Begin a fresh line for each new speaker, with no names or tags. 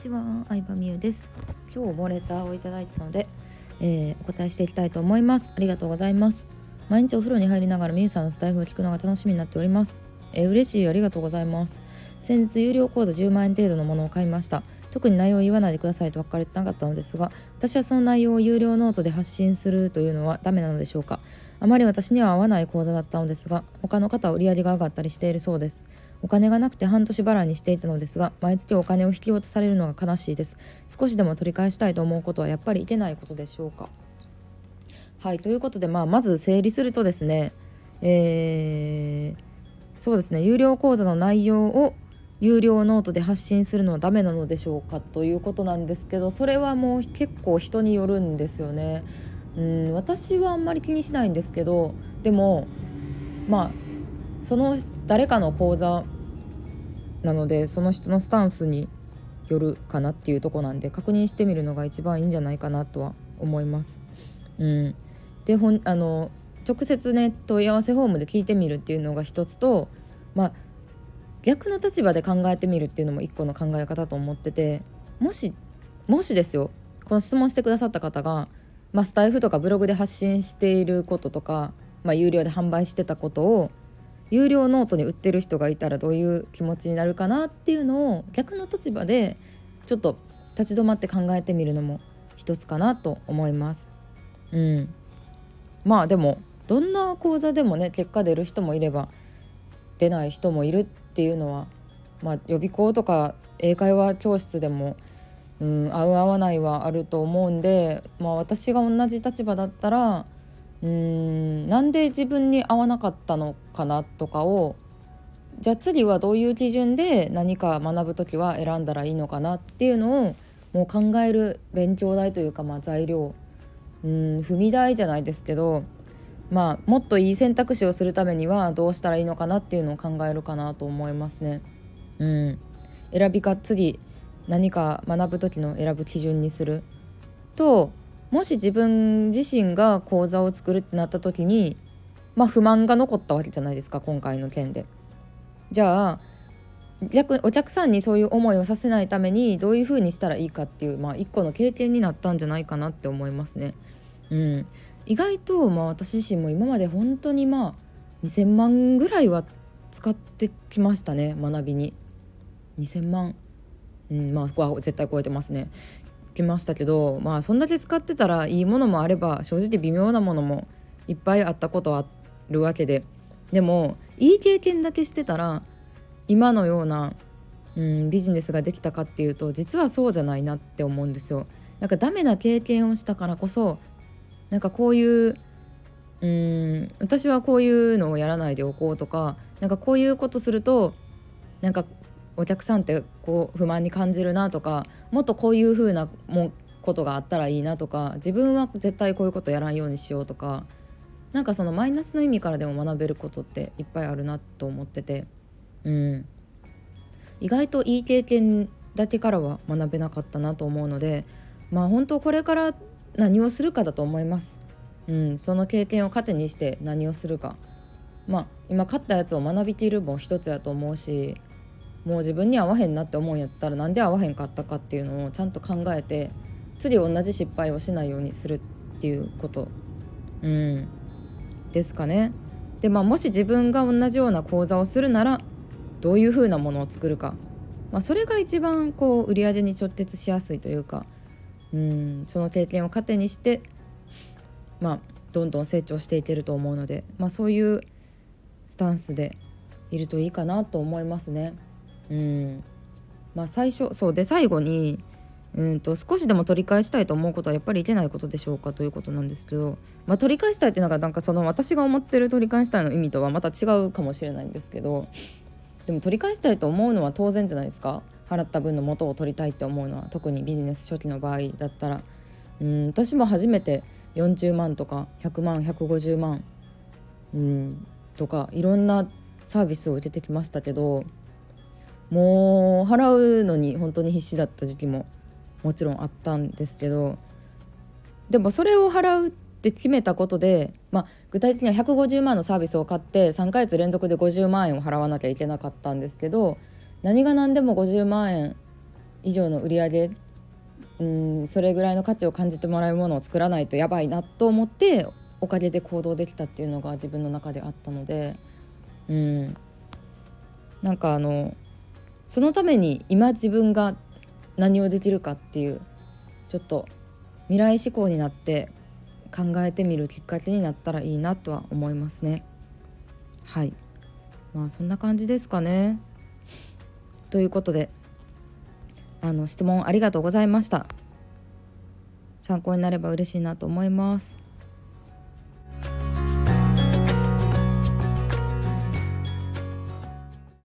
ちは、相葉美優です。今日もレターをいただいたので、えー、お答えしていきたいと思います。ありがとうございます。毎日お風呂に入りながら美優さんのスタイフを聞くのが楽しみになっております。えー、嬉しいありがとうございます。先日有料講座10万円程度のものを買いました。特に内容を言わないでくださいと言われてなかったのですが私はその内容を有料ノートで発信するというのはダメなのでしょうか。あまり私には合わない講座だったのですが他の方は売り上げが上がったりしているそうです。お金がなくて半年払いにしていたのですが毎月お金を引き落とされるのが悲しいです少しでも取り返したいと思うことはやっぱりいけないことでしょうかはいということで、まあ、まず整理するとですねえー、そうですね有料講座の内容を有料ノートで発信するのはダメなのでしょうかということなんですけどそれはもう結構人によるんですよね。うん私はあんまり気にしないんですけどでもまあその誰かの講座なのでその人のスタンスによるかなっていうとこなんで確認してみるのが一番いいんじゃないかなとは思います。うん、でほんあの直接ね問い合わせフォームで聞いてみるっていうのが一つと、まあ、逆の立場で考えてみるっていうのも一個の考え方と思っててもしもしですよこの質問してくださった方が、まあ、スタイフとかブログで発信していることとか、まあ、有料で販売してたことを有料ノートに売ってる人がいたらどういう気持ちになるかなっていうのを逆の立場でちょっと立ち止まって考えてみるのも一つかなと思います。うん、まあでもどんな講座でもね結果出る人もいれば出ない人もいるっていうのは、まあ、予備校とか英会話教室でも、うん、合う合わないはあると思うんで、まあ、私が同じ立場だったらうんなんで自分に合わなかったのかなとかをじゃあ次はどういう基準で何か学ぶ時は選んだらいいのかなっていうのをもう考える勉強代というかまあ材料うん踏み台じゃないですけどまあもっといい選択肢をするためにはどうしたらいいのかなっていうのを考えるかなと思いますね。うん、選びか次何か学ぶ時の選ぶ基準にするともし自分自身が講座を作るってなった時にまあ不満が残ったわけじゃないですか今回の件で。じゃあお客さんにそういう思いをさせないためにどういうふうにしたらいいかっていう、まあ、一個の経験になったんじゃないかなって思いますね。うん、意外と、まあ、私自身も今まで本当にまあ2,000万ぐらいは使ってきましたね学びに。2,000万、うん、まあここは絶対超えてますね。きましたけどまあそんだけ使ってたらいいものもあれば正直微妙なものもいっぱいあったことあるわけででもいい経験だけしてたら今のような、うん、ビジネスができたかっていうと実はそうじゃないなって思うんですよ。なんかダメな経験をしたからこそなんかこういううん私はこういうのをやらないでおこうとかなんかこういうことするとなんかお客さんってこう不満に感じるなとかもっとこういう風なもことがあったらいいなとか自分は絶対こういうことやらんようにしようとかなんかそのマイナスの意味からでも学べることっていっぱいあるなと思ってて、うん、意外といい経験だけからは学べなかったなと思うのでまあ本当これから何をするかだと思います。うん、その経験を糧にして何をするか。まあ今買ったやつを学びきるも一つやと思うしもう自分に合わへんなって思うんやったらなんで合わへんかったかっていうのをちゃんと考えて次同じ失敗をしないようにするっていうこと。うん。ですかね。でまあもし自分が同じような講座をするならどういうふうなものを作るか、まあ、それが一番こう売り上げに直結しやすいというか。うん。その経験を糧にしてまあどんどん成長していけると思うので、まあ、そういうスタンスでいるといいかなと思いますね。うん。まあ、最初そうで最後にうんと少しでも取り返したいと思うことはやっぱりいけないことでしょうかということなんですけど、まあ、取り返したいっていうのがなんかその私が思ってる取り返したいの意味とはまた違うかもしれないんですけどでも取り返したいと思うのは当然じゃないですか。払った分の元を取りたいって思うのは特にビジネス初期の場合だったら。うん私も初めて40万とか100万150万うんとかいろんなサービスを受けてきましたけどもう払うのに本当に必死だった時期ももちろんあったんですけどでもそれを払うって決めたことで、まあ、具体的には150万のサービスを買って3ヶ月連続で50万円を払わなきゃいけなかったんですけど何が何でも50万円以上の売り上げうんそれぐらいの価値を感じてもらえるものを作らないとやばいなと思っておかげで行動できたっていうのが自分の中であったのでうん。なんかあのそのために今自分が何をできるかっていうちょっと未来志向になって考えてみるきっかけになったらいいなとは思いますね。はいまあそんな感じですかね。ということであの質問ありがとうございました。参考になれば嬉しいなと思います。